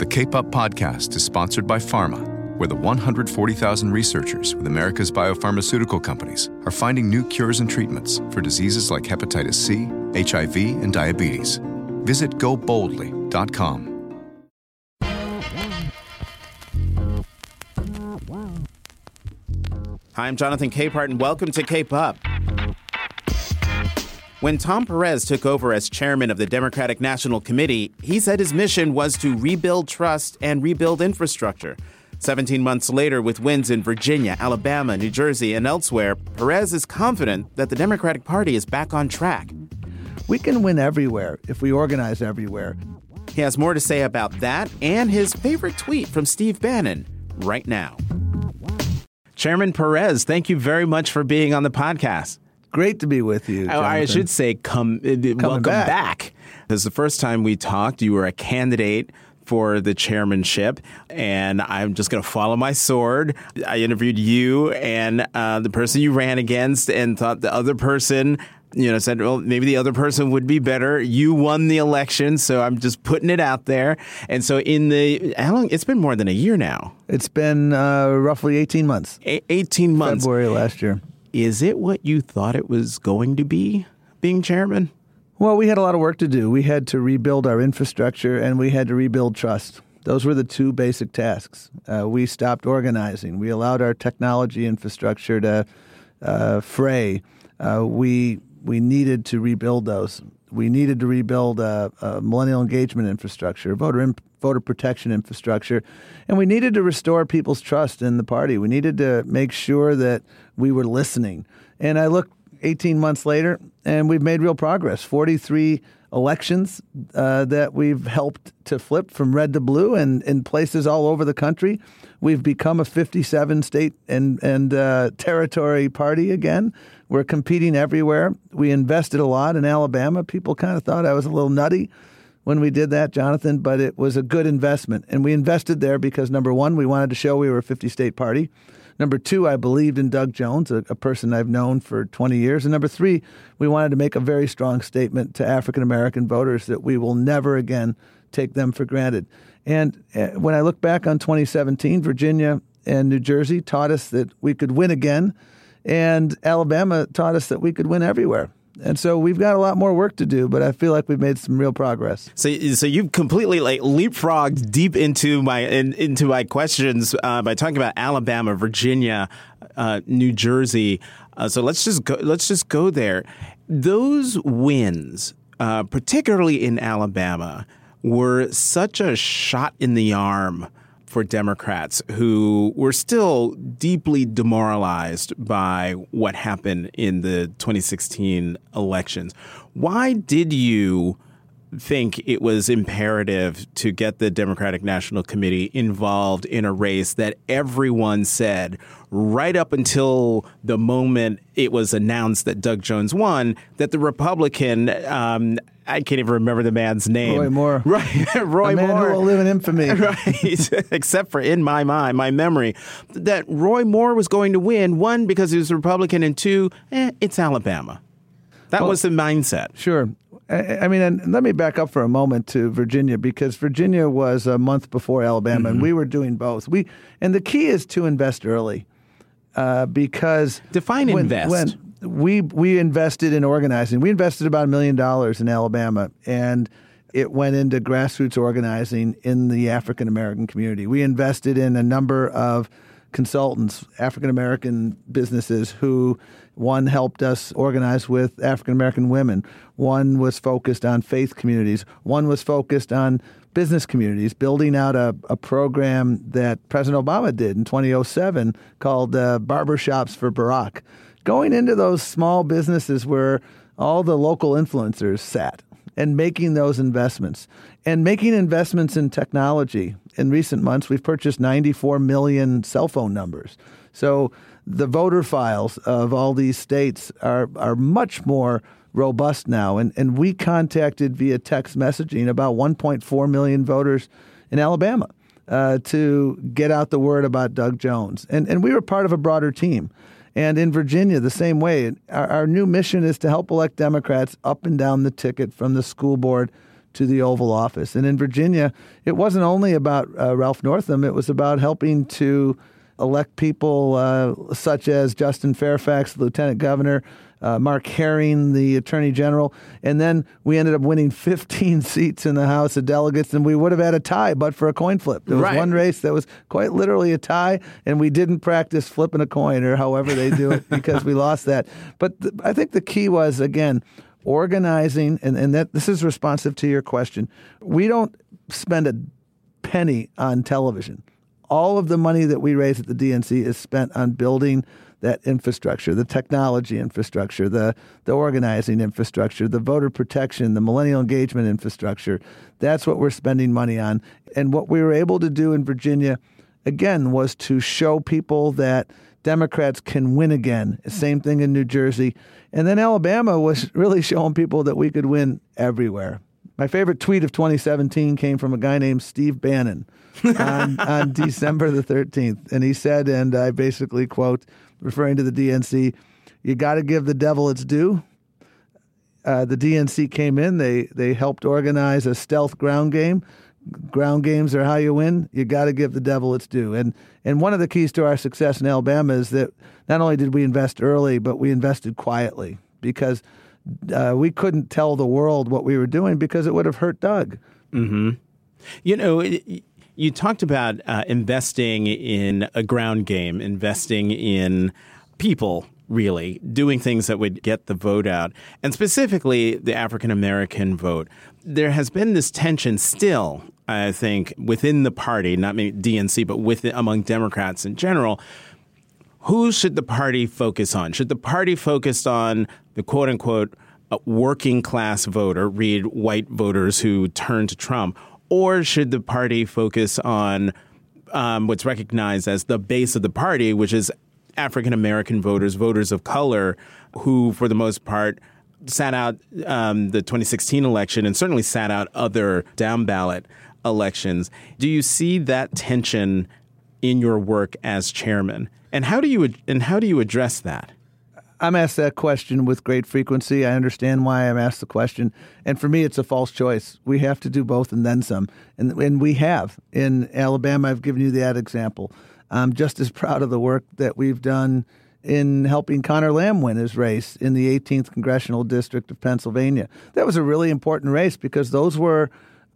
The Up podcast is sponsored by Pharma, where the 140,000 researchers with America's biopharmaceutical companies are finding new cures and treatments for diseases like hepatitis C, HIV, and diabetes. Visit goboldly.com. Hi, I'm Jonathan Capehart, and welcome to Up. When Tom Perez took over as chairman of the Democratic National Committee, he said his mission was to rebuild trust and rebuild infrastructure. 17 months later, with wins in Virginia, Alabama, New Jersey, and elsewhere, Perez is confident that the Democratic Party is back on track. We can win everywhere if we organize everywhere. He has more to say about that and his favorite tweet from Steve Bannon right now. Chairman Perez, thank you very much for being on the podcast. Great to be with you. Oh, I should say, come uh, welcome back. back. This is the first time we talked. You were a candidate for the chairmanship, and I'm just going to follow my sword. I interviewed you and uh, the person you ran against, and thought the other person. You know, said, well, maybe the other person would be better. You won the election, so I'm just putting it out there. And so, in the how long? It's been more than a year now. It's been uh, roughly 18 months. A- 18 months. February last year. Is it what you thought it was going to be, being chairman? Well, we had a lot of work to do. We had to rebuild our infrastructure and we had to rebuild trust. Those were the two basic tasks. Uh, we stopped organizing. We allowed our technology infrastructure to uh, fray. Uh, we we needed to rebuild those. We needed to rebuild a, a millennial engagement infrastructure, voter imp- voter protection infrastructure, and we needed to restore people's trust in the party. We needed to make sure that we were listening. And I look 18 months later, and we've made real progress. 43 elections uh, that we've helped to flip from red to blue, and in places all over the country, we've become a 57 state and and uh, territory party again. We're competing everywhere. We invested a lot in Alabama. People kind of thought I was a little nutty when we did that, Jonathan, but it was a good investment. And we invested there because number one, we wanted to show we were a 50 state party. Number two, I believed in Doug Jones, a, a, person I've known for 20 years. And number three, we wanted to make a very strong statement to African American voters that we will never again take them for granted. And uh, when I look back on 2017, Virginia and New Jersey taught us that we could win again, and Alabama taught us that we could win everywhere. And so we've got a lot more work to do, but I feel like we've made some real progress. So, so you've completely like leapfrogged deep into my in, into my questions uh, by talking about Alabama, Virginia, uh, New Jersey. Uh, so let's just go. Let's just go there. Those wins, uh, particularly in Alabama, were such a shot in the arm for Democrats who were still deeply demoralized by what happened in the 2016 elections. Why did you think it was imperative to get the Democratic National Committee involved in a race that everyone said right up until the moment it was announced that Doug Jones won that the Republican um, I can't even remember the man's name. Roy Moore. Right. Roy a man Moore. who will live in infamy. Right. Except for in my mind, my memory, that Roy Moore was going to win, one, because he was a Republican, and two, eh, it's Alabama. That Well, was the mindset. Sure. I mean, and let me back up for a moment to Virginia because Virginia was a month before Alabama, and we were doing both. We and the key is to invest early, uh, because Define when, invest. When we we invested in organizing, we invested about a million dollars in Alabama, and it went into grassroots organizing in the African American community. We invested in a number of consultants, African American businesses who one helped us organize with African American women, one was focused on faith communities, one was focused on business communities, building out a, a program that President Obama did in 2007 called uh, Barbershops for Barack, going into those small businesses where all the local influencers sat and making those investments and making investments in technology. In recent months, we've purchased 94 million cell phone numbers. So the voter files of all these states are, are much more robust now. And, and we contacted via text messaging about 1.4 million voters in Alabama uh, to get out the word about Doug Jones. And, and we were part of a broader team. And in Virginia, the same way. Our, our new mission is to help elect Democrats up and down the ticket from the school board to the Oval Office. And in Virginia, it wasn't only about uh, Ralph Northam, it was about helping to elect people uh, such as Justin Fairfax, the lieutenant governor, uh, Mark Herring, the attorney general, and then we ended up winning 15 seats in the House of Delegates, and we would have had a tie, but for a coin flip. There was right. one race that was quite literally a tie, and we didn't practice flipping a coin or however they do it because we lost that. But th- I think the key was again organizing, and, and that this is responsive to your question. We don't spend a penny on television. All of the money that we raise at the DNC is spent on building that infrastructure, the technology infrastructure, the, the organizing infrastructure, the voter protection, the millennial engagement infrastructure. That's what we're spending money on. And what we were able to do in Virginia, again, was to show people that Democrats can win again. Same thing in New Jersey. And then Alabama was really showing people that we could win everywhere. My favorite tweet of 2017 came from a guy named Steve Bannon on, on December the 13th. And he said, and I basically quote, referring to the DNC, you got to give the devil its due. Uh, the DNC came in, they, they helped organize a stealth ground game. Ground games are how you win. You got to give the devil its due. And, and one of the keys to our success in Alabama is that not only did we invest early, but we invested quietly because uh, we couldn't tell the world what we were doing because it would have hurt Doug. Mm-hmm. You know, you talked about uh, investing in a ground game, investing in people, really, doing things that would get the vote out, and specifically the African American vote. There has been this tension still, I think, within the party, not maybe DNC, but with among Democrats in general. Who should the party focus on? Should the party focus on the quote unquote working class voter, read white voters who turn to Trump? Or should the party focus on um, what's recognized as the base of the party, which is African American voters, voters of color, who, for the most part, sat out um, the 2016 election and certainly sat out other down ballot elections. Do you see that tension in your work as chairman? And how do you and how do you address that? I'm asked that question with great frequency. I understand why I'm asked the question. And for me, it's a false choice. We have to do both and then some. And, and we have. In Alabama, I've given you that example. I'm just as proud of the work that we've done in helping Conor Lamb win his race in the 18th Congressional District of Pennsylvania. That was a really important race because those were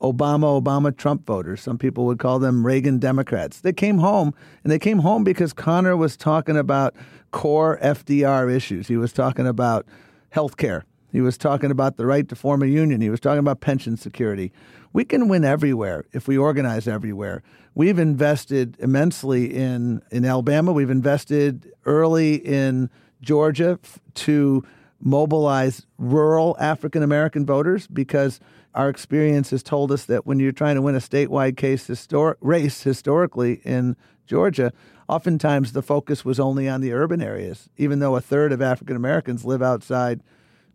Obama, Obama, Trump voters. Some people would call them Reagan Democrats. They came home, and they came home because Conor was talking about core FDR issues. He was talking about health care. He was talking about the right to form a union. He was talking about pension security. We can win everywhere if we organize everywhere. We've invested immensely in, in Alabama. We've invested early in Georgia to mobilize rural African American voters because our experience has told us that when you're trying to win a statewide case histor- race historically in Georgia, oftentimes the focus was only on the urban areas, even though a third of African Americans live outside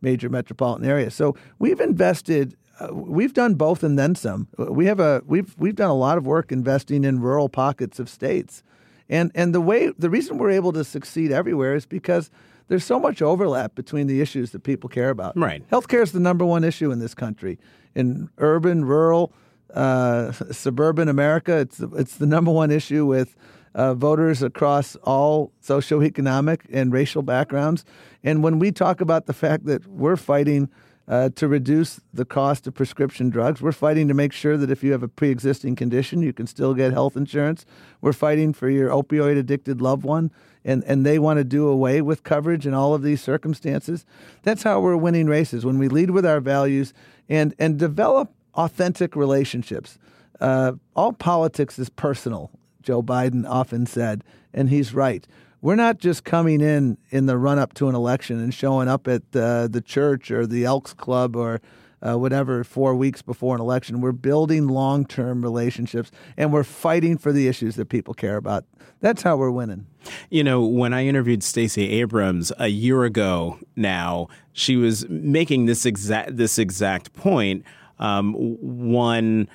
major metropolitan areas. So we've invested. Uh, we've done both and then some. We have a we've we've done a lot of work investing in rural pockets of states, and and the way the reason we're able to succeed everywhere is because there's so much overlap between the issues that people care about. Right. Healthcare is the number one issue in this country. In urban, rural, uh, suburban America, it's it's the number one issue with uh, voters across all socioeconomic and racial backgrounds. And when we talk about the fact that we're fighting uh, to reduce the cost of prescription drugs, we're fighting to make sure that if you have a pre existing condition, you can still get health insurance. We're fighting for your opioid addicted loved one, and, and they want to do away with coverage in all of these circumstances. That's how we're winning races when we lead with our values and, and develop authentic relationships. Uh, all politics is personal Joe Biden often said, and he's right. We're not just coming in in the run up to an election and showing up at uh, the church or the Elks Club or uh, whatever four weeks before an election. We're building long term relationships and we're fighting for the issues that people care about. That's how we're winning. You know, when I interviewed Stacey Abrams a year ago now, she was making this exact this exact point. Um, one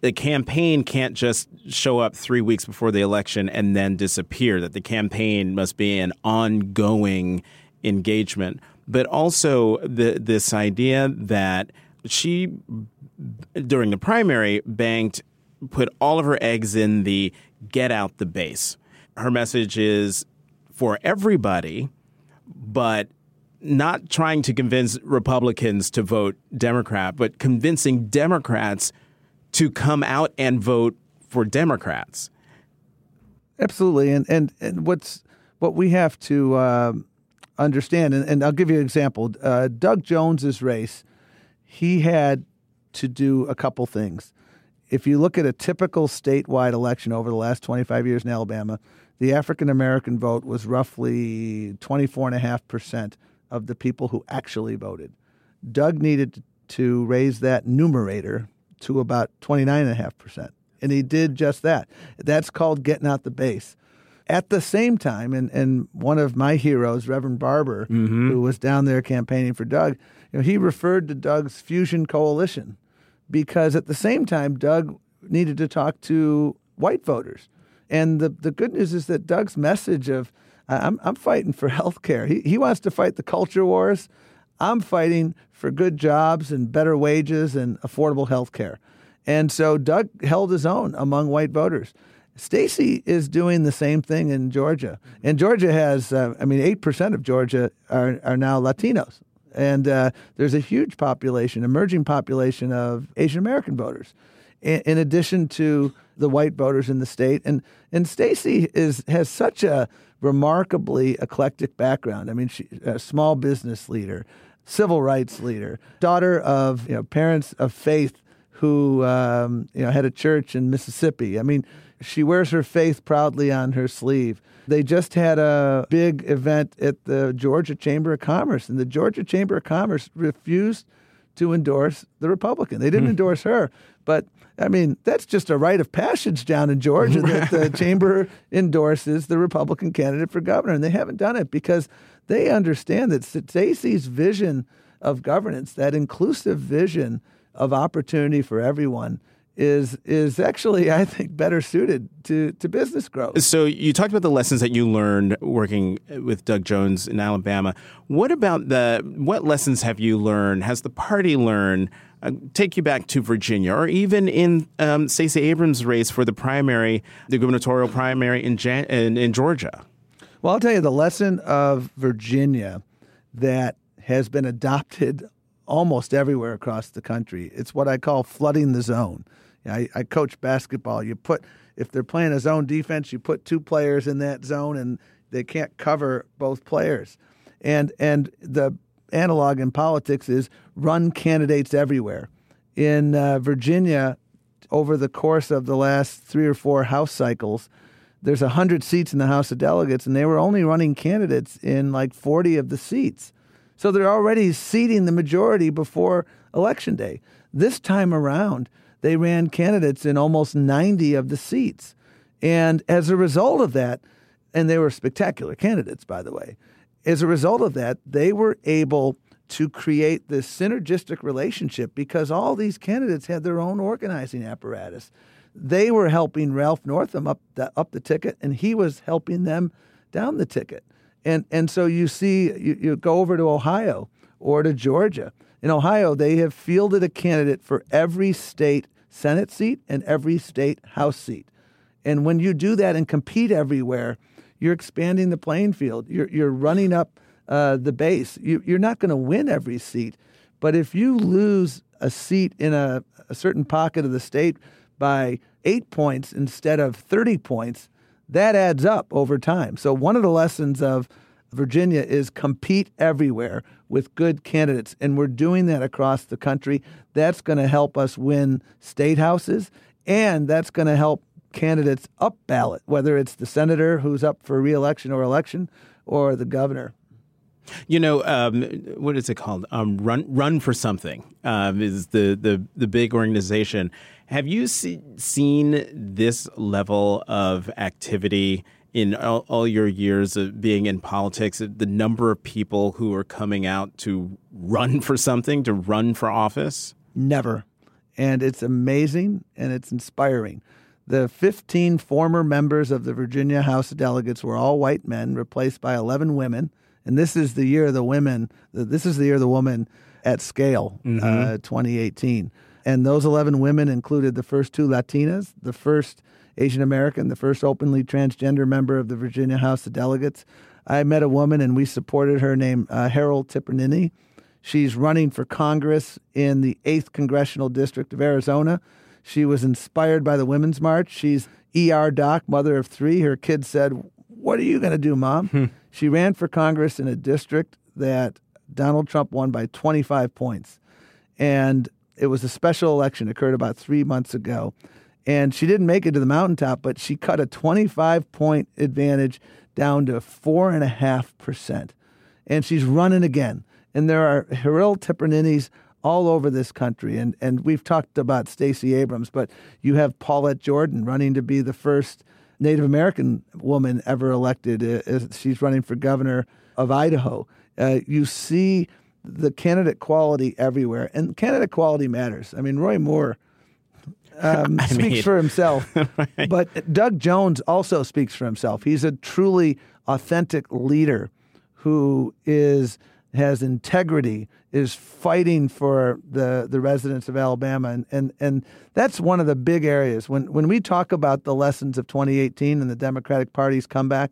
the campaign can't just show up three weeks before the election and then disappear, that the campaign must be an ongoing engagement. But also the, this idea that she during the primary, banked, put all of her eggs in the get out the base. Her message is for everybody, but not trying to convince Republicans to vote Democrat, but convincing Democrats to come out and vote for Democrats. Absolutely, and and, and what's what we have to uh, understand, and, and, I'll give you an example. Uh, Doug Jones's race, he had to do a couple things. If you look at a typical statewide election over the last 25 years in Alabama, the African American vote was roughly 24.5% of the people who actually voted. Doug needed to raise that numerator to about 29.5%. And he did just that. That's called getting out the base. At the same time, and, and one of my heroes, Reverend Barber, mm-hmm. who was down there campaigning for Doug, you know, he referred to Doug's Fusion Coalition because at the same time, Doug needed to talk to white voters. And the, the good news is that Doug's message of, I'm, I'm fighting for health care, he, he wants to fight the culture wars. I'm fighting for good jobs and better wages and affordable health care. And so Doug held his own among white voters. Stacey is doing the same thing in Georgia. And Georgia has, uh, I mean, 8% of Georgia are, are now Latinos. And uh, there's a huge population, emerging population of Asian American voters, in, in, addition to the white voters in the state. And and Stacey is has such a remarkably eclectic background. I mean, she's a small business leader, civil rights leader, daughter of you know parents of faith who um, you know had a church in Mississippi. I mean, she wears her faith proudly on her sleeve. They just had a big event at the Georgia Chamber of Commerce, and the Georgia Chamber of Commerce refused to endorse the Republican. They didn't mm. endorse her, but I mean, that's just a rite of passage down in Georgia that the chamber endorses the Republican candidate for governor, and they haven't done it because they understand that Stacey's vision of governance, that inclusive vision of opportunity for everyone, is is actually I think better suited to to business growth. So you talked about the lessons that you learned working with Doug Jones in Alabama. What about the what lessons have you learned? Has the party learned? Uh, take you back to Virginia, or even in um, Stacey Abrams' race for the primary, the gubernatorial primary in, Jan- in, in Georgia. Well, I'll tell you the lesson of Virginia that has been adopted almost everywhere across the country. It's what I call flooding the zone. I, I coach basketball. You put if they're playing a zone defense, you put two players in that zone, and they can't cover both players. And and the analog in politics is run candidates everywhere. In uh, Virginia, over the course of the last three or four House cycles, there's 100 seats in the House of Delegates, and they were only running candidates in like 40 of the seats. So they're already seating the majority before Election Day. This time around, they ran candidates in almost 90 of the seats. And as a result of that, and they were spectacular candidates, by the way, as a result of that, they were able to create this synergistic relationship because all these candidates had their own organizing apparatus. They were helping Ralph Northam up the, up the ticket, and he was helping them down the ticket. And and so you see, you, you go over to Ohio or to Georgia, in Ohio, they have fielded a candidate for every state Senate seat and every state House seat. And when you do that and compete everywhere, you're expanding the playing field. You're, you're running up uh, the base. You, you're not going to win every seat. But if you lose a seat in a, a certain pocket of the state by eight points instead of 30 points, that adds up over time. So, one of the lessons of Virginia is compete everywhere with good candidates. And we're doing that across the country. That's going to help us win state houses, and that's going to help candidates up ballot, whether it's the senator who's up for reelection or election or the governor. You know, um, what is it called? Um, run, run for something um, is the, the the big organization. Have you see, seen this level of activity in all, all, your years of being in politics, the number of people who are coming out to run for something, to run for office? Never. And it's amazing and it's inspiring. The 15 former members of the Virginia House of Delegates were all white men, replaced by 11 women. And this is the year of the women. This is the year of the woman at scale, mm-hmm. uh, 2018. And those 11 women included the first two Latinas, the first Asian American, the first openly transgender member of the Virginia House of Delegates. I met a woman and we supported her named uh, Hiral Tipirneni. She's running for Congress in the 8th Congressional District of Arizona. She was inspired by the Women's March. She's ER doc, mother of three. Her kids said, What are you going to do, mom? Hmm. She ran for Congress in a district that Donald Trump won by 25 points. And it was a special election, occurred about three months ago. And she didn't make it to the mountaintop, but she cut a 25 point advantage down to 4.5%. And she's running again. And there are Hiral Tipirnenis all over this country. And, and we've talked about Stacey Abrams, but you have Paulette Jordan running to be the first Native American woman ever elected. Uh, she's running for governor of Idaho. Uh, you see the candidate quality everywhere, and candidate quality matters. I mean, Roy Moore um, speaks mean, for himself, right. but Doug Jones also speaks for himself. He's a truly authentic leader who is has integrity, is fighting for the, the residents of Alabama. And, and, and that's one of the big areas. When, when we talk about the lessons of 2018 and the Democratic Party's comeback,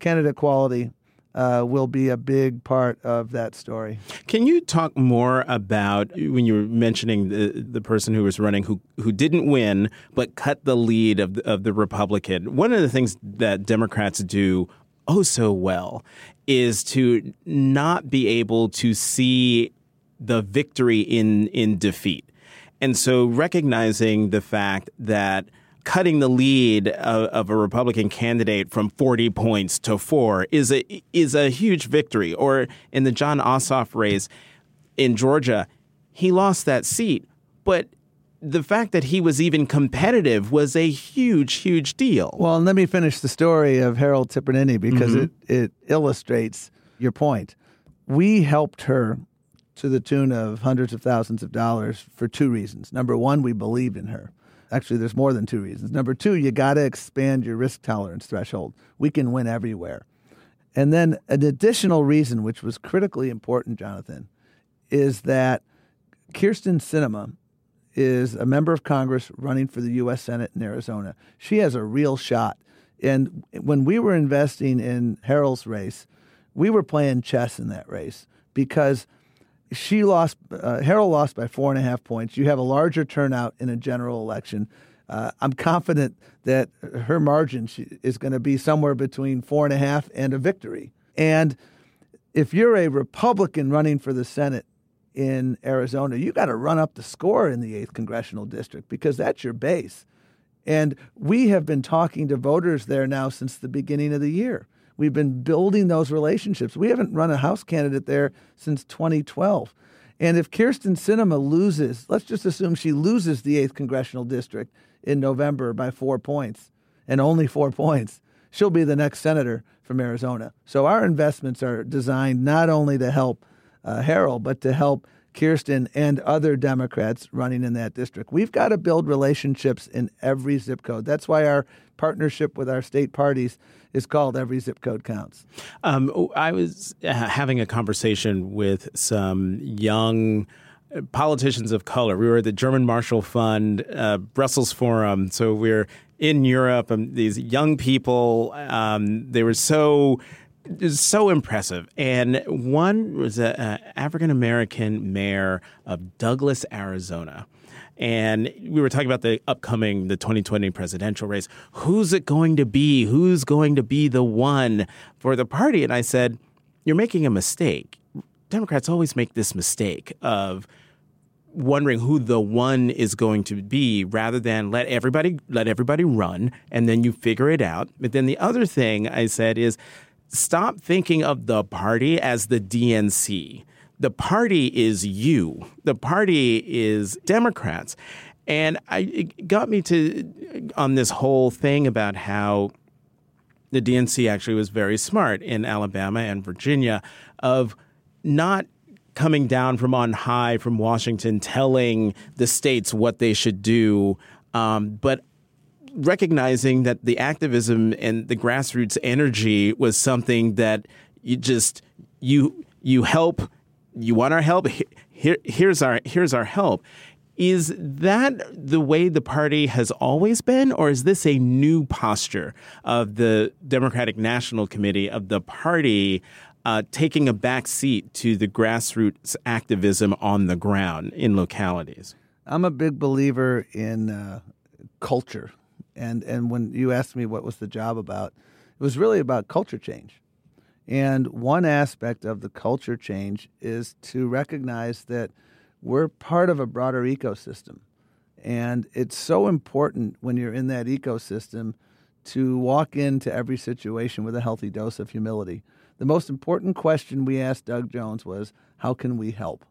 candidate quality uh, will be a big part of that story. Can you talk more about when you were mentioning the, the person who was running who who didn't win but cut the lead of the, of the Republican? One of the things that Democrats do oh so well is to not be able to see the victory in in defeat. And so recognizing the fact that cutting the lead of, of, a Republican candidate from 40 points to 4 is a is a huge victory or in the Jon Ossoff race in Georgia he lost that seat but the fact that he was even competitive was a huge, huge deal. Well, let me finish the story of Hiral Tipirneni because mm-hmm. it, it illustrates your point. We helped her to the tune of hundreds of thousands of dollars for two reasons. Number one, we believed in her. Actually, there's more than two reasons. Number two, you got to expand your risk tolerance threshold. We can win everywhere. And then an additional reason, which was critically important, Jonathan, is that Kyrsten Sinema is a member of Congress running for the U.S. Senate in Arizona. She has a real shot. And when we were investing in Hiral's race, we were playing chess in that race because she lost. Uh, Hiral lost by four and a half points. You have a larger turnout in a general election. Uh, I'm confident that her margin is going to be somewhere between four and a half and a victory. And if you're a Republican running for the Senate in Arizona, you got to run up the score in the 8th congressional district because that's your base. And we have been talking to voters there now since the beginning of the year. We've been building those relationships. We haven't run a House candidate there since 2012. And if Kyrsten Sinema loses, let's just assume she loses the 8th congressional district in November by four points, and only four points, she'll be the next senator from Arizona. So our investments are designed not only to help uh, Hiral, but to help Kyrsten and other Democrats running in that district. We've got to build relationships in every zip code. That's why our partnership with our state parties is called Every Zip Code Counts. Um, I was uh, having a conversation with some young uh, politicians of color. We were at the German Marshall Fund uh, Brussels Forum, so we we're in Europe. And these young people, um, they were so is so impressive. And one was an African American mayor of Douglas, Arizona. And we were talking about the upcoming, the 2020 presidential race. Who's it going to be? Who's going to be the one for the party? And I said, You're making a mistake. Democrats always make this mistake of wondering who the one is going to be rather than let everybody let everybody run and then you figure it out. But then the other thing I said is stop thinking of the party as the DNC. The party is you. The party is Democrats. And I, it got me to on this whole thing about how the DNC actually was very smart in Alabama and Virginia of not coming down from on high from Washington telling the states what they should do, um, but recognizing that the activism and the grassroots energy was something that you just you you help you want our help here here's our here's our help Is that the way the party has always been, or is this a new posture of the Democratic National Committee of the party uh, taking a back seat to the grassroots activism on the ground in localities? I'm a big believer in uh, culture, and and when you asked me what was the job about, it was really about culture change. And one aspect of the culture change is to recognize that we're part of a broader ecosystem. And it's so important when you're in that ecosystem to walk into every situation with a healthy dose of humility. The most important question we asked Doug Jones was, How can we help?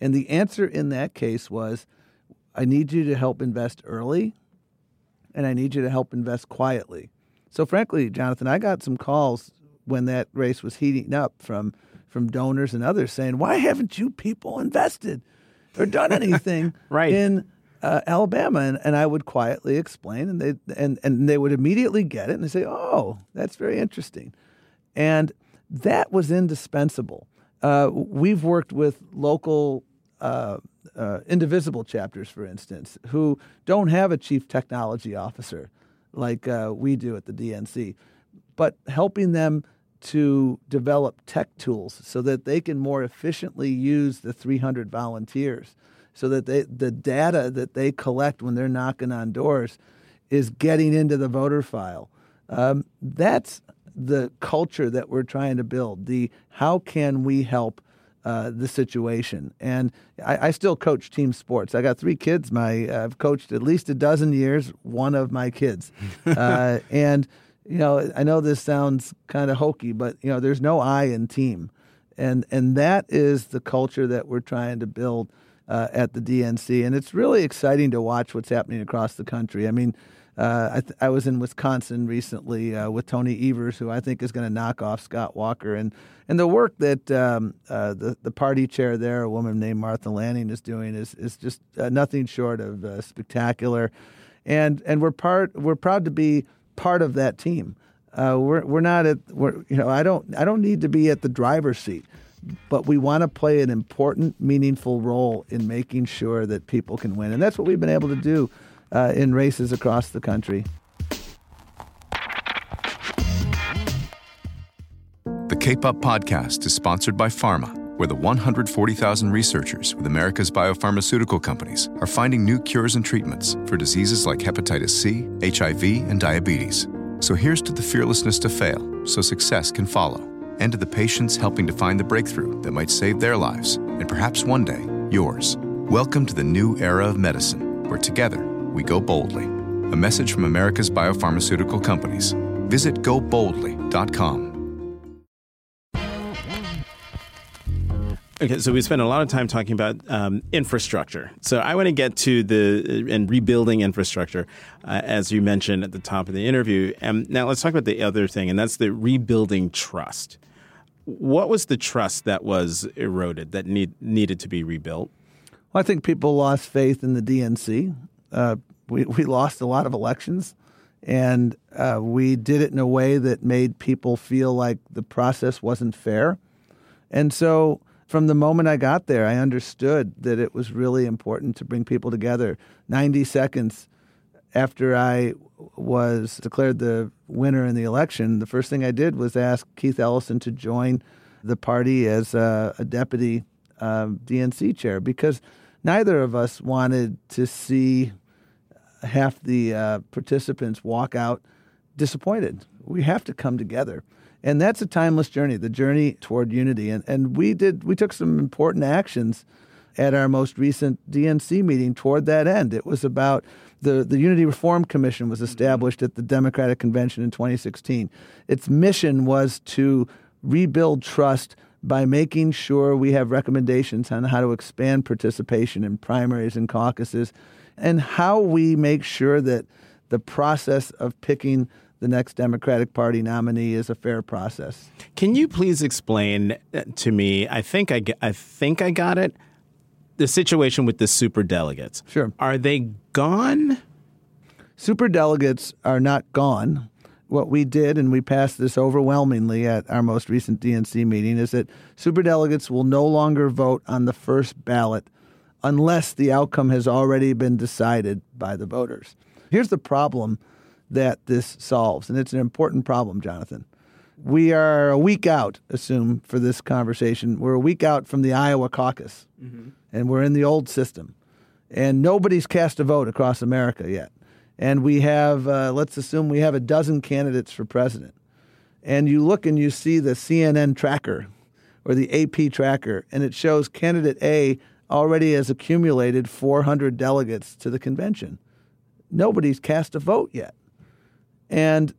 And the answer in that case was, I need you to help invest early, and I need you to help invest quietly. So, frankly, Jonathan, I got some calls when that race was heating up from from donors and others saying, "Why haven't you people invested or done anything right. in uh, Alabama?" And, and I would quietly explain, and they and and they would immediately get it, and they say, "Oh, that's very interesting," and that was indispensable. Uh, we've worked with local uh, uh, indivisible chapters, for instance, who don't have a chief technology officer like uh, we do at the DNC, but helping them to develop tech tools so that they can more efficiently use the 300 volunteers so that they, the data that they collect when they're knocking on doors is getting into the voter file. Um, that's the culture that we're trying to build. The how can we help uh, the situation? And I, I, still coach team sports. I got three kids. My I've coached at least a dozen years. One of my kids, uh, and you know, I know this sounds kind of hokey, but you know, there's no I in team, and and that is the culture that we're trying to build uh, at the DNC, and it's really exciting to watch what's happening across the country. I mean. Uh, I, th- I, was in Wisconsin recently uh, with Tony Evers, who I think is going to knock off Scott Walker, and and the work that um, uh, the the party chair there, a woman named Martha Laning, is doing is is just uh, nothing short of uh, spectacular, and and we're part we're proud to be part of that team. Uh, we're we're not at we're you know I don't I don't need to be at the driver's seat, but we want to play an important, meaningful role in making sure that people can win, and that's what we've been able to do uh, in races across the country. The Cape Up podcast is sponsored by Pharma where the 140,000 researchers with America's biopharmaceutical companies are finding new cures and treatments for diseases like hepatitis C, HIV, and diabetes. So here's to the fearlessness to fail so success can follow, and to the patients helping to find the breakthrough that might save their lives and perhaps one day yours. Welcome to the new era of medicine, where together we go boldly. A message from America's biopharmaceutical companies. Visit goboldly.com. Okay, so we spent a lot of time talking about um, infrastructure. So I want to get to the uh, and rebuilding infrastructure, uh, as you mentioned at the top of the interview. And now let's talk about the other thing, and that's the rebuilding trust. What was the trust that was eroded that need, needed to be rebuilt? Well, I think people lost faith in the DNC. Uh, we we lost a lot of elections, and uh, we did it in a way that made people feel like the process wasn't fair, and so from the moment I got there, I understood that it was really important to bring people together. 90 seconds after I was declared the winner in the election, the first thing I did was ask Keith Ellison to join the party as a, a deputy um, DNC chair because neither of us wanted to see half the uh, participants walk out disappointed. We have to come together and that's a timeless journey the journey toward unity and and we did we took some important actions at our most recent DNC meeting toward that end it was about the, the Unity Reform Commission was established at the Democratic Convention in 2016. Its mission was to rebuild trust by making sure we have recommendations on how to expand participation in primaries and caucuses and how we make sure that the process of picking the next Democratic Party nominee is a fair process. Can you please explain uh, to me? I think I, I think I got it. The situation with the super delegates. Sure. Are they gone? Super delegates are not gone. What we did, and we passed this overwhelmingly at our most recent DNC meeting, is that super delegates will no longer vote on the first ballot unless the outcome has already been decided by the voters. Here's the problem that this solves, and it's an important problem, Jonathan. We are a week out, assume, for this conversation. We're a week out from the Iowa caucus, mm-hmm. and we're in the old system. And nobody's cast a vote across America yet. And we have, uh, let's assume we have a dozen candidates for president. And you look and you see the CNN tracker or the AP tracker, and it shows candidate A already has accumulated 400 delegates to the convention. Nobody's cast a vote yet. And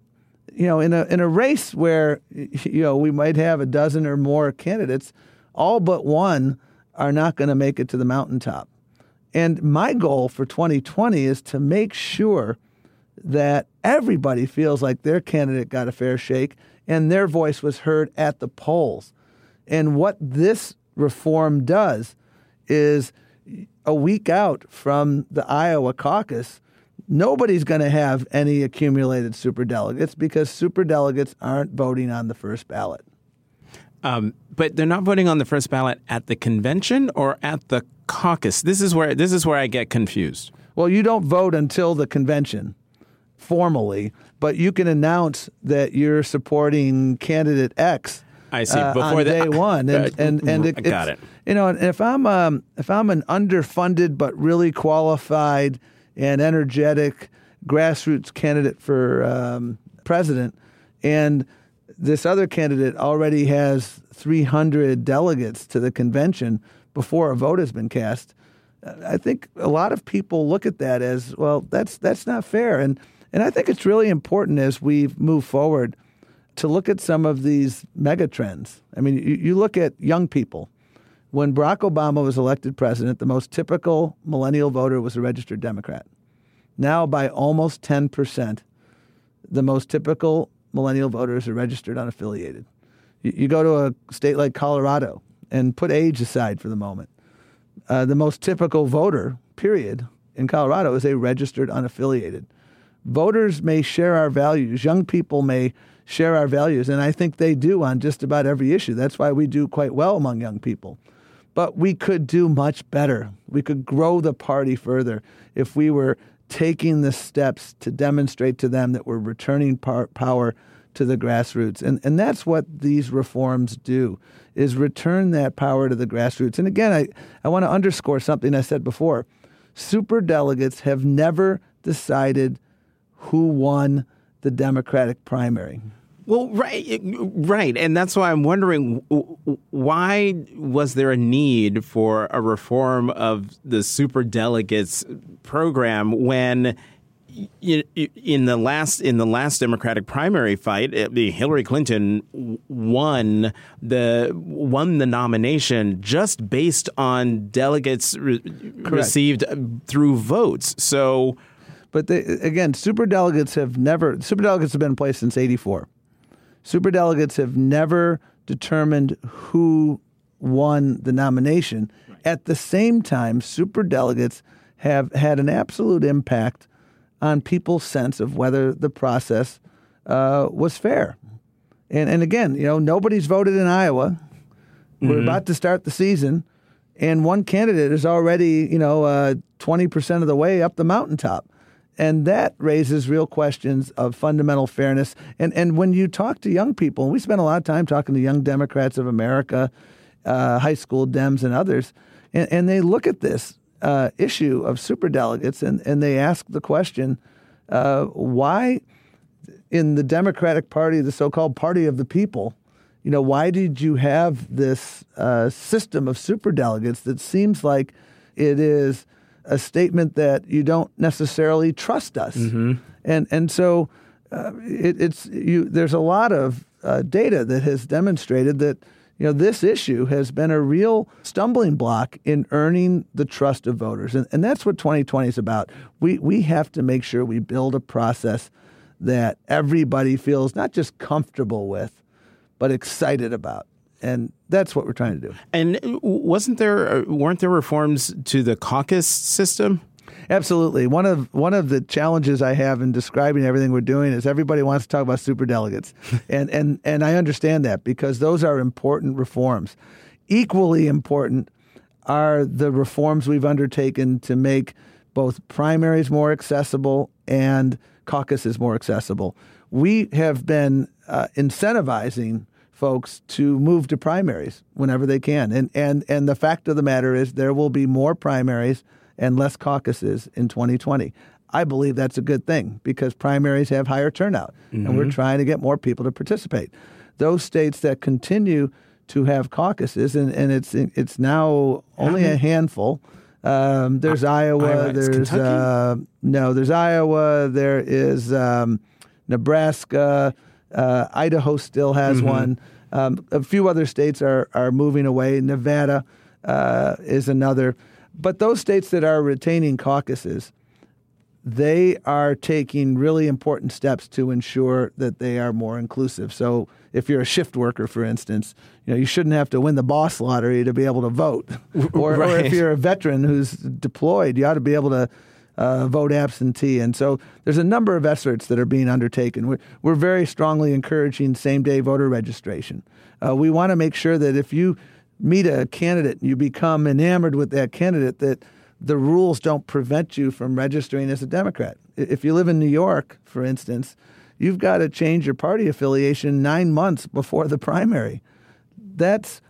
you know, in a in a race where you know we might have a dozen or more candidates, all but one are not going to make it to the mountaintop. And my goal for 2020 is to make sure that everybody feels like their candidate got a fair shake and their voice was heard at the polls. And what this reform does is a week out from the Iowa caucus, nobody's going to have any accumulated superdelegates because superdelegates aren't voting on the first ballot. Um, but they're not voting on the first ballot at the convention or at the caucus. This is where this is where I get confused. Well, you don't vote until the convention formally, but you can announce that you're supporting candidate X I see. Uh, Before on the, day one, and uh, and and it, got it. You know, if I'm um, if I'm an underfunded but really qualified and energetic grassroots candidate for um, president, and this other candidate already has 300 delegates to the convention before a vote has been cast. I think a lot of people look at that as well. That's that's not fair, and and I think it's really important as we move forward to look at some of these mega trends. I mean, you, you look at young people. When Barack Obama was elected president, the most typical millennial voter was a registered Democrat. Now, by almost 10%, the most typical millennial voters are registered unaffiliated. You, you go to a state like Colorado and put age aside for the moment. Uh, the most typical voter, period, in Colorado is a registered unaffiliated. Voters may share our values. Young people may share our values. And I think they do on just about every issue. That's why we do quite well among young people. But we could do much better. We could grow the party further if we were taking the steps to demonstrate to them that we're returning par- power to the grassroots. And, and that's what these reforms do, is return that power to the grassroots. And again, I, I want to underscore something I said before. Super delegates have never decided who won the Democratic primary. Well, right, right, and that's why I'm wondering why was there a need for a reform of the super delegates program when in the last in the last Democratic primary fight, Hillary Clinton won the won the nomination just based on delegates re- received uh, through votes. So but they, again, super delegates have never super delegates have been in place since '84. Super delegates have never determined who won the nomination. Right. At the same time, super delegates have had an absolute impact on people's sense of whether the process uh, was fair. And and again, you know, nobody's voted in Iowa. Mm-hmm. We're about to start the season, and one candidate is already, you know, uh, twenty uh, percent of the way up the mountaintop. And that raises real questions of fundamental fairness. And, and when you talk to young people, we spend a lot of time talking to young Democrats of America, uh, high school Dems, and others, and, and they look at this uh, issue of superdelegates and, and they ask the question uh, why, in the Democratic Party, the so called Party of the People, you know, why did you have this uh, system of superdelegates that seems like it is a statement that you don't necessarily trust us. Mm-hmm. And and so uh, it, it's you. There's a lot of uh, data that has demonstrated that you know this issue has been a real stumbling block in earning the trust of voters, and and that's what 2020 is about. We we have to make sure we build a process that everybody feels not just comfortable with, but excited about and that's what we're trying to do. And wasn't there uh, weren't there reforms to the caucus system? Absolutely. One of one of the challenges I have in describing everything we're doing is everybody wants to talk about super delegates, and and and I understand that because those are important reforms. Equally important are the reforms we've undertaken to make both primaries more accessible and caucuses more accessible. We have been uh, incentivizing folks to move to primaries whenever they can. And, and, and the fact of the matter is, there will be more primaries and less caucuses in 2020. I believe that's a good thing because primaries have higher turnout, mm-hmm. and we're mm-hmm. trying to get more people to participate. Those states that continue to have caucuses, and, and it's it's now only a handful. Um, there's uh, Iowa. There's uh, no. There's Iowa. There is um, Nebraska. Uh, Idaho still has mm-hmm. one. Um, a few other states are are moving away. Nevada uh, is another, but those states that are retaining caucuses, they are taking really important steps to ensure that they are more inclusive. So, if you're a shift worker, for instance, you know you shouldn't have to win the boss lottery to be able to vote, or, right. or if you're a veteran who's deployed, you ought to be able to uh, vote absentee. And so there's a number of efforts that are being undertaken. We're, we're very strongly encouraging same day voter registration. Uh, we want to make sure that if you meet a candidate and you become enamored with that candidate, that the rules don't prevent you from registering as a Democrat. If you live in New York, for instance, you've got to change your party affiliation nine months before the primary. That's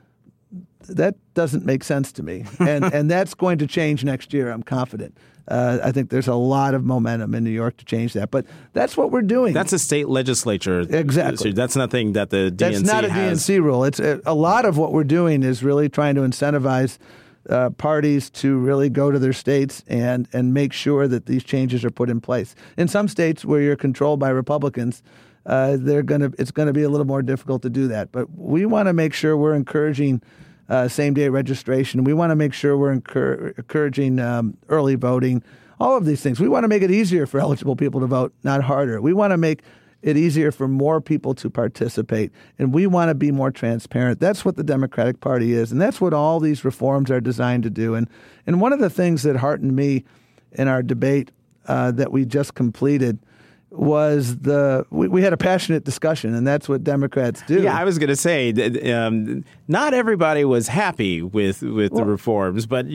that doesn't make sense to me, and and that's going to change next year. I'm confident. Uh, I think there's a lot of momentum in New York to change that. But that's what we're doing. That's a state legislature. Exactly. That's nothing that the DNC That's not a has. DNC rule. It's a, a, lot of what we're doing is really trying to incentivize uh, parties to really go to their states and and make sure that these changes are put in place. In some states where you're controlled by Republicans. Uh, they're gonna. It's going to be a little more difficult to do that, but we want to make sure we're encouraging uh, same day registration. We want to make sure we're encour- encouraging um, early voting, all of these things. We want to make it easier for eligible people to vote, not harder. We want to make it easier for more people to participate. And we want to be more transparent. That's what the Democratic Party is. And that's what all these reforms are designed to do. And, and one of the things that heartened me in our debate uh, that we just completed was the we, we, had a passionate discussion, and that's what Democrats do. Yeah, I was going to say um, not everybody was happy with with well, the reforms, but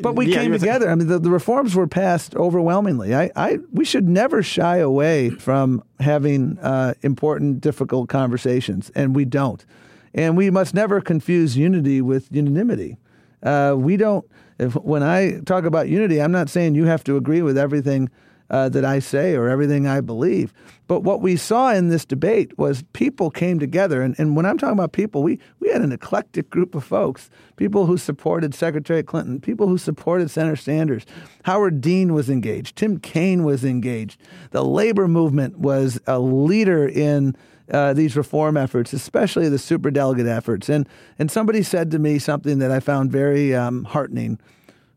but we yeah, came together. I mean, the, the, reforms were passed overwhelmingly. I, I we should never shy away from having uh, important, difficult conversations, and we don't. And we must never confuse unity with unanimity. Uh, we don't. If, when I talk about unity, I'm not saying you have to agree with everything uh, that I say or everything I believe. But what we saw in this debate was people came together. And, and when I'm talking about people, we, we had an eclectic group of folks people who supported Secretary Clinton, people who supported Senator Sanders. Howard Dean was engaged, Tim Kaine was engaged. The labor movement was a leader in. Uh, these reform efforts, especially the superdelegate efforts. And and somebody said to me something that I found very um, heartening,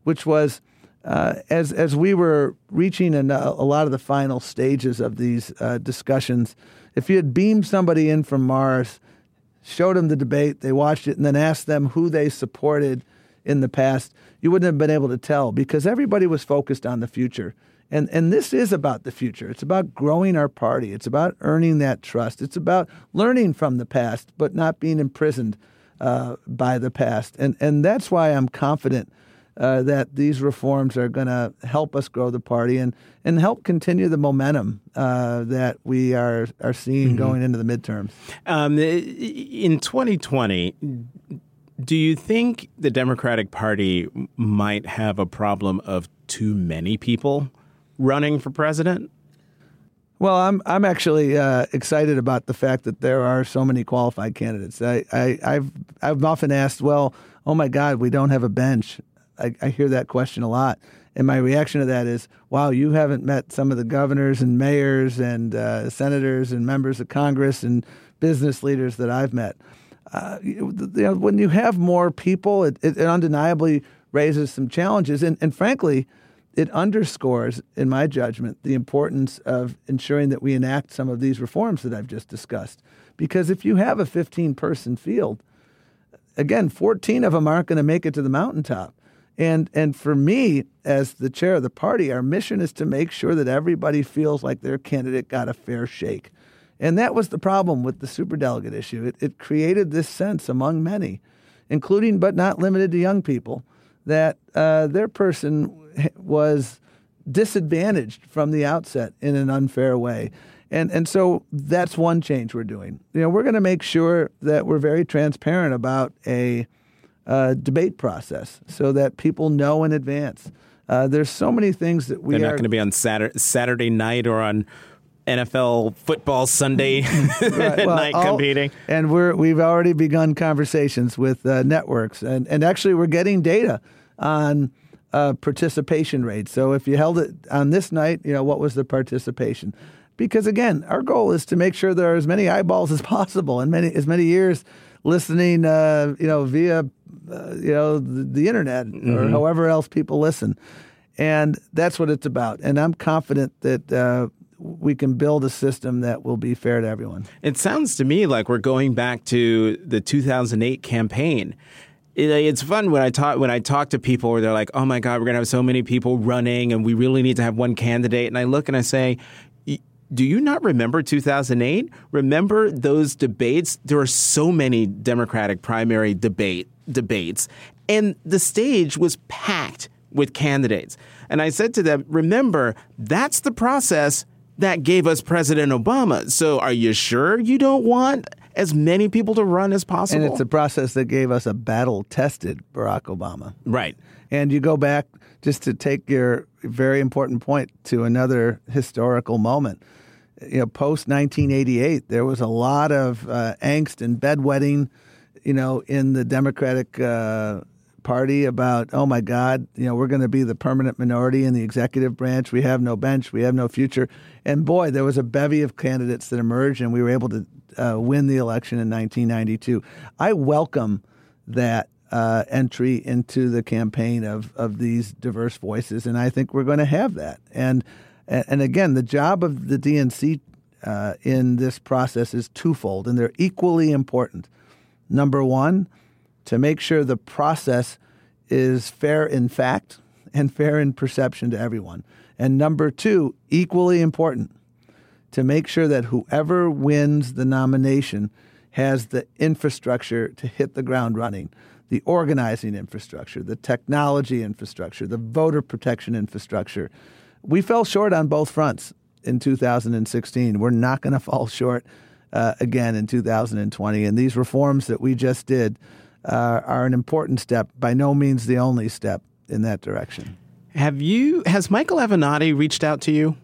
which was uh, as as we were reaching a, a, lot of the final stages of these uh, discussions, if you had beamed somebody in from Mars, showed them the debate, they watched it, and then asked them who they supported in the past, you wouldn't have been able to tell because everybody was focused on the future. And and this is about the future. It's about growing our party. It's about earning that trust. It's about learning from the past, but not being imprisoned uh, by the past. And and that's why I'm confident uh, that these reforms are going to help us grow the party and, and help continue the momentum uh, that we are, are seeing mm-hmm. going into the midterms. Um, in 2020, do you think the Democratic Party might have a problem of too many people running for president? Well, I'm I'm actually uh, excited about the fact that there are so many qualified candidates. I, I I've I've often asked, well, oh my God, we don't have a bench. I, I hear that question a lot. And my reaction to that is, wow, you haven't met some of the governors and mayors and uh, senators and members of Congress and business leaders that I've met. Uh, you know, when you have more people, it, it, undeniably raises some challenges. And, and frankly, it underscores, in my judgment, the importance of ensuring that we enact some of these reforms that I've just discussed. Because if you have a 15 person field, again, 14 of them aren't going to make it to the mountaintop. And and for me, as the chair of the party, our mission is to make sure that everybody feels like their candidate got a fair shake. And that was the problem with the superdelegate issue. It, it created this sense among many, including but not limited to young people, that uh, their person was disadvantaged from the outset in an unfair way. And, and so that's one change we're doing. You know, we're going to make sure that we're very transparent about a uh, debate process so that people know in advance. Uh, there's so many things that we They're not going to be on Saturday, Saturday night or on NFL football Sunday Right, well, night all- competing. And we're we've already begun conversations with uh, networks, and and actually we're getting data on uh, participation rates. So if you held it on this night, you know what was the participation? Because again, our goal is to make sure there are as many eyeballs as possible and many as many ears listening, uh, you know, via uh, you know the, the internet or however else people listen, and that's what it's about. And I'm confident that. Uh, we can build a system that will be fair to everyone. It sounds to me like we're going back to the 2008 campaign. It- it's fun when I talk when I talk to people where they're like, "Oh my God, we're gonna have so many people running, and we really need to have one candidate." And I look and I say, "Y- "Do you not remember 2008? Remember those debates? There were so many Democratic primary debate debates, and the stage was packed with candidates." And I said to them, "Remember, that's the process." that gave us President Obama. So are you sure you don't want as many people to run as possible? And it's a process that gave us a battle tested Barack Obama. right. And you go back just to take your very important point to another historical moment. You know, post 1988, there was a lot of uh, angst and bedwetting, you know, in the Democratic uh, Party about, oh my God, you know, we're going to be the permanent minority in the executive branch. We have no bench. We have no future. And boy, there was a bevy of candidates that emerged, and we were able to uh, win the election in 1992. I welcome that uh, entry into the campaign of, of these diverse voices, and I think we're going to have that. And and again, the job of the DNC uh, in this process is twofold, and they're equally important. Number one, to make sure the process is fair in fact and fair in perception to everyone. And number two, equally important, to make sure that whoever wins the nomination has the infrastructure to hit the ground running the organizing infrastructure, the technology infrastructure, the voter protection infrastructure. We fell short on both fronts in 2016. We're not going to fall short uh, again in 2020. And these reforms that we just did uh, are an important step, by no means the only step in that direction. Have you has Michael Avenatti reached out to you?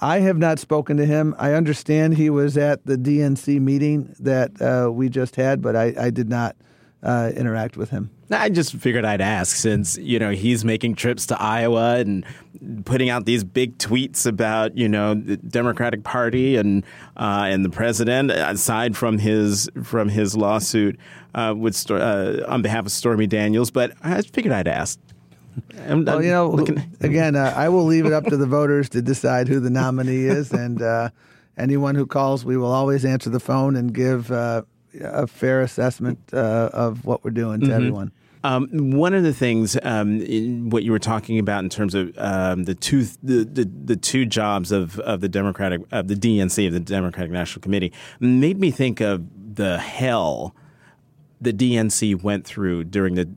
I have not spoken to him. I understand he was at the DNC meeting that uh, we just had, but I, I did not uh, interact with him. I just figured I'd ask since, you know, he's making trips to Iowa and putting out these big tweets about, you know, the Democratic Party and uh, and the president aside from his from his lawsuit uh, with uh, on behalf of Stormy Daniels, but I figured I'd ask. I'm, Well, I'm you know, looking- again, uh, I will leave it up to the voters to decide who the nominee is, and uh, anyone who calls, we will always answer the phone and give uh, a fair assessment uh, of what we're doing to everyone. Um, one of the things, um, in what you were talking about in terms of um, the two the, the, the two jobs of, of the Democratic of the DNC of the Democratic National Committee made me think of the hell the DNC went through during the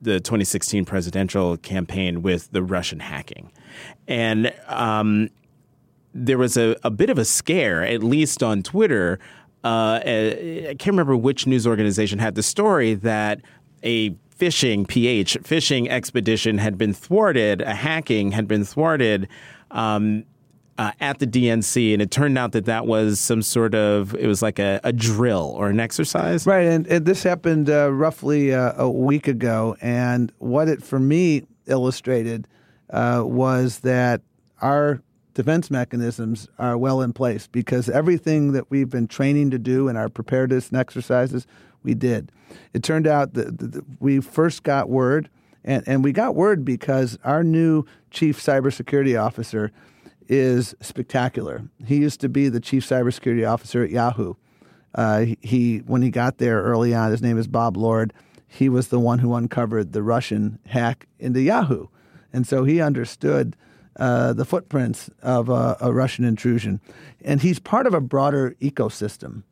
the 2016 presidential campaign with the Russian hacking, and um, there was a, a bit of a scare, at least on Twitter. Uh, I can't remember which news organization had the story that a phishing PH phishing expedition had been thwarted, a hacking had been thwarted um, uh, at the DNC, and it turned out that that was some sort of it was like a, a drill or an exercise. Right, and, and this happened uh, roughly uh, a week ago, and what it for me illustrated uh, was that our defense mechanisms are well in place because everything that we've been training to do in our preparedness and exercises, we did. It turned out that, we first got word, and, and we got word because our new chief cybersecurity officer is spectacular. He used to be the chief cybersecurity officer at Yahoo. Uh, he when he got there early on, his name is Bob Lord. He was the one who uncovered the Russian hack into Yahoo, and so he understood uh, the footprints of a, a Russian intrusion. And he's part of a broader ecosystem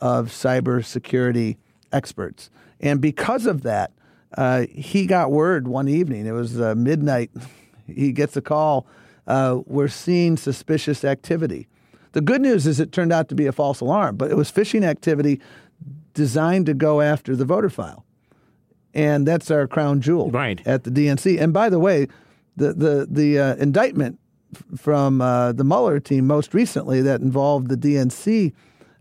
of cybersecurity experts. And because of that, uh, he got word one evening. It was uh, midnight. He gets a call. Uh, we're seeing suspicious activity. The good news is it turned out to be a false alarm, but it was phishing activity designed to go after the voter file. And that's our crown jewel right. at the DNC. And by the way, the, the, the uh, indictment from uh, the Mueller team most recently that involved the DNC,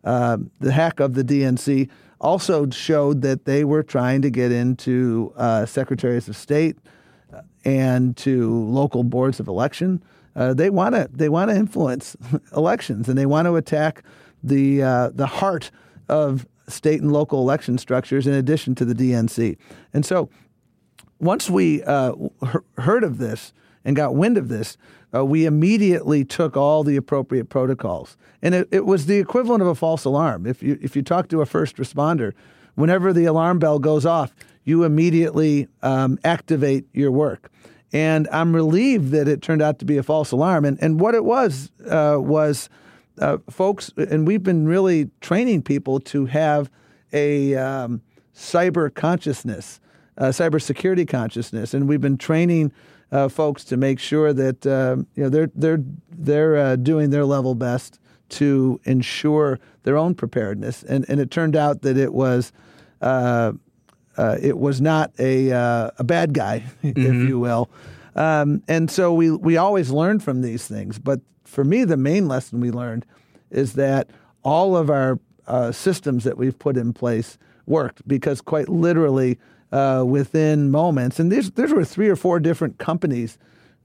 uh, the hack of the DNC, also showed that they were trying to get into uh, secretaries of state uh, and to local boards of election. Uh, they want to they want to influence elections and they want to attack the the heart of state and local election structures in addition to the DNC. And so, once we uh, heard of this and got wind of this, uh, we immediately took all the appropriate protocols. And it, it, was the equivalent of a false alarm. If you, if you talk to a first responder, whenever the alarm bell goes off, you immediately um, activate your work. And I'm relieved that it turned out to be a false alarm. And, and what it was uh, was uh, folks, and we've been really training people to have a um, cyber consciousness, uh, cyber security consciousness. And we've been training uh, folks to make sure that uh, you know they're they're they're uh, doing their level best to ensure their own preparedness. And and it turned out that it was. Uh, uh, it was not a uh, a bad guy, mm-hmm. if you will, um, and so we we always learn from these things. But for me, the main lesson we learned is that all of our systems that we've put in place worked because quite literally uh, within moments. And these, these were three or four different companies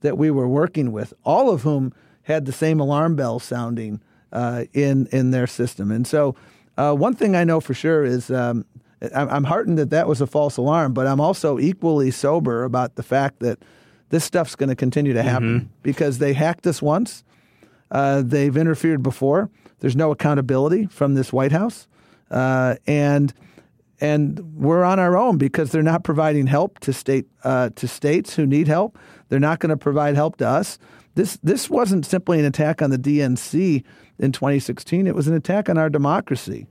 that we were working with, all of whom had the same alarm bell sounding uh, in in their system. And so, uh, one thing I know for sure is um, I'm heartened that that was a false alarm, but I'm also equally sober about the fact that this stuff's going to continue to happen mm-hmm. because they hacked us once. Uh, they've interfered before. There's no accountability from this White House, uh, and and we're on our own because they're not providing help to state uh, to states who need help. They're not going to provide help to us. This this wasn't simply an attack on the DNC in 2016. It was an attack on our democracy.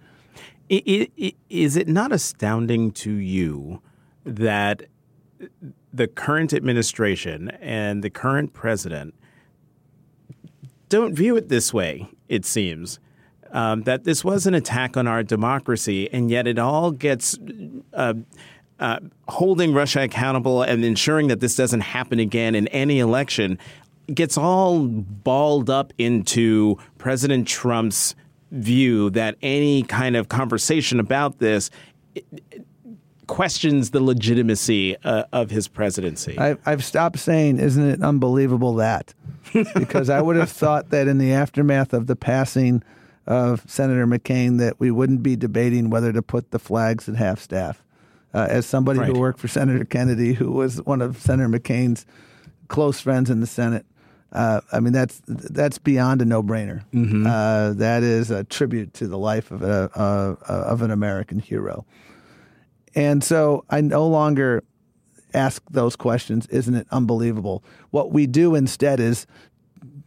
It, it, is it not astounding to you that the current administration and the current president don't view it this way? It seems um, that this was an attack on our democracy, and yet it all gets. Uh, uh, holding Russia accountable and ensuring that this doesn't happen again in any election gets all balled up into President Trump's view that any kind of conversation about this questions the legitimacy uh, of his presidency. I, I've stopped saying, isn't it unbelievable that? because I would have thought that in the aftermath of the passing of Senator McCain that we wouldn't be debating whether to put the flags at half staff. Uh, as somebody right. who worked for Senator Kennedy, who was one of Senator McCain's close friends in the Senate, uh, I mean that's that's beyond a no-brainer. Mm-hmm. Uh, that is a tribute to the life of a of an American hero. And so I no longer ask those questions. Isn't it unbelievable? What we do instead is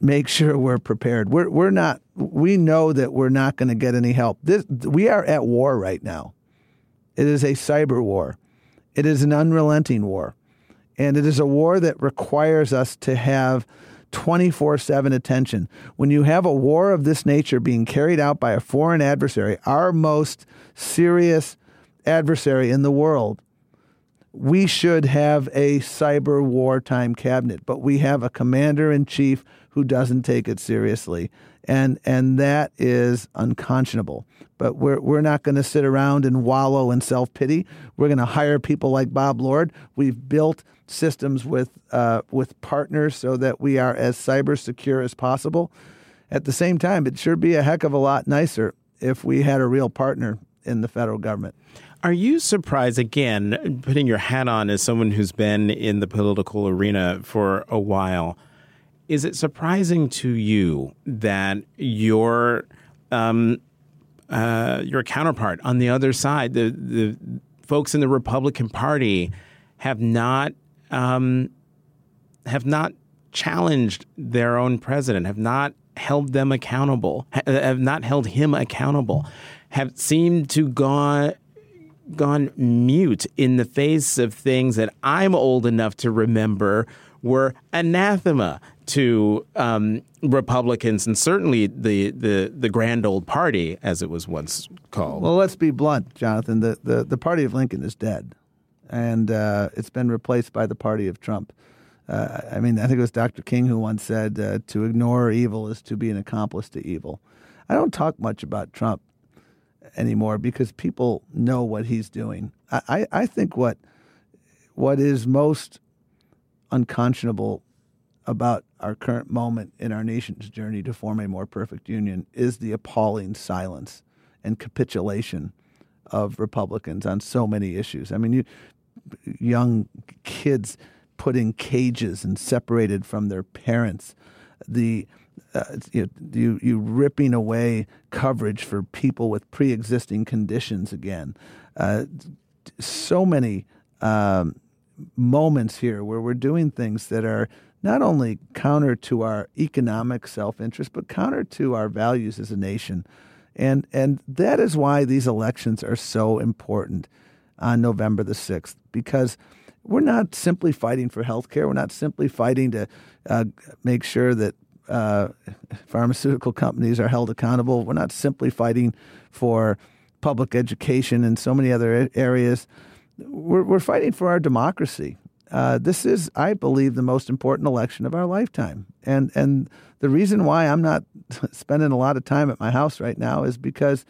make sure we're prepared. We're we're not. We know that we're not going to get any help. This we are at war right now. It is a cyber war. It is an unrelenting war, and it is a war that requires us to have. 24 7 attention. When you have a war of this nature being carried out by a foreign adversary, our most serious adversary in the world, we should have a cyber wartime cabinet, but we have a commander in chief who doesn't take it seriously. And, and that is unconscionable. But we're, we're not going to sit around and wallow in self pity. We're going to hire people like Bob Lord. We've built systems with, uh, with partners so that we are as cyber secure as possible. At the same time, it sure be a heck of a lot nicer if we had a real partner in the federal government. Are you surprised, again, putting your hat on as someone who's been in the political arena for a while? Is it surprising to you that your um, uh, your counterpart on the other side, the the folks in the Republican Party, have not um, have not challenged their own president, have not held them accountable, have not held him accountable, have seemed to go gone mute in the face of things that I'm old enough to remember were anathema to um, Republicans and certainly the, the the grand old party, as it was once called. Well, let's be blunt, Jonathan. The the, the party of Lincoln is dead, and uh, it's been replaced by the party of Trump. Uh, I mean, I think it was Dr. King who once said, uh, "To ignore evil is to be an accomplice to evil." I don't talk much about Trump anymore because people know what he's doing. I, I, I think what what is most unconscionable about our current moment in our nation's journey to form a more perfect union is the appalling silence and capitulation of Republicans on so many issues. I mean, you young kids put in cages and separated from their parents. The uh, you, you, ripping away coverage for people with pre-existing conditions again. Uh, so many um, moments here where we're doing things that are not only counter to our economic self-interest, but counter to our values as a nation. And, and that is why these elections are so important on November the 6th, because we're not simply fighting for health care. We're not simply fighting to uh, make sure that uh, pharmaceutical companies are held accountable. We're not simply fighting for public education and so many other areas. We're, we're fighting for our democracy. Uh, this is, I believe, the most important election of our lifetime. And and the reason why I'm not spending a lot of time at my house right now is because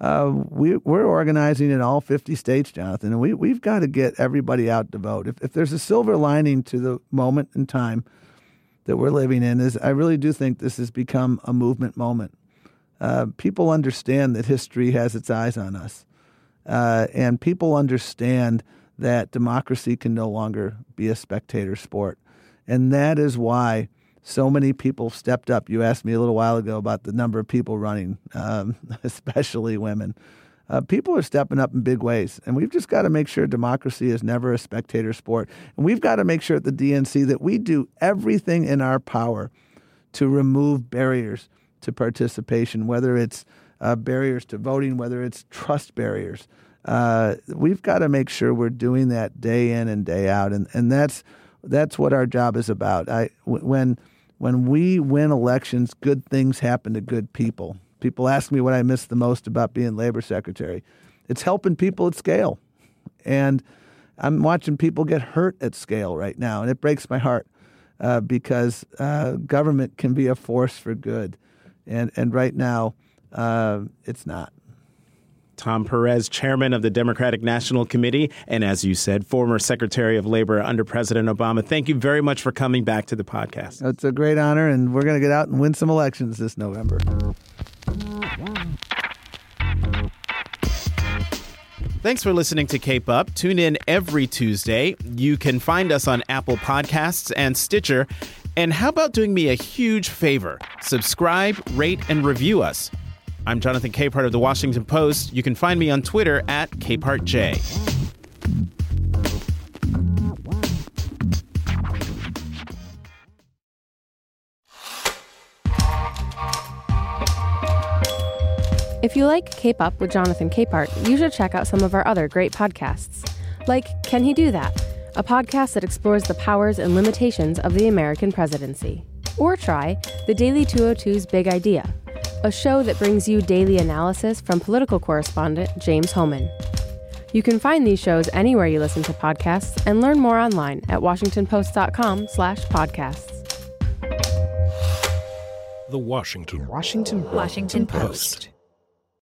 uh, we, we're organizing in all 50 states, Jonathan, and we, we've got to get everybody out to vote. If, if there's a silver lining to the moment in time that we're living in, is I really do think this has become a movement moment. Uh, people understand that history has its eyes on us, uh, and people understand that democracy can no longer be a spectator sport. And that is why so many people stepped up. You asked me a little while ago about the number of people running, um, especially women. Uh, people are stepping up in big ways, and we've just got to make sure democracy is never a spectator sport. And we've got to make sure at the DNC that we do everything in our power to remove barriers to participation, whether it's uh, barriers to voting, whether it's trust barriers. Uh, we've got to make sure we're doing that day in and day out, and and that's that's what our job is about. I when when we win elections, good things happen to good people. People ask me what I miss the most about being labor secretary. It's helping people at scale, and I'm watching people get hurt at scale right now, and it breaks my heart uh, because uh, government can be a force for good, and and right now uh, it's not. Tom Perez, chairman of the Democratic National Committee, and as you said, former Secretary of Labor under President Obama. Thank you very much for coming back to the podcast. It's a great honor, and we're going to get out and win some elections this November. Thanks for listening to Cape Up. Tune in every Tuesday. You can find us on Apple Podcasts and Stitcher. And how about doing me a huge favor? Subscribe, rate, and review us. I'm Jonathan Capehart of the Washington Post. You can find me on Twitter at CapehartJ. If you like Cape Up with Jonathan Capehart, you should check out some of our other great podcasts, like Can He Do That? A podcast that explores the powers and limitations of the American presidency. Or try The Daily 202's Big Idea a show that brings you daily analysis from political correspondent James Hohmann. You can find these shows anywhere you listen to podcasts and learn more online at washingtonpost.com slash podcasts. The Washington Washington Washington Post.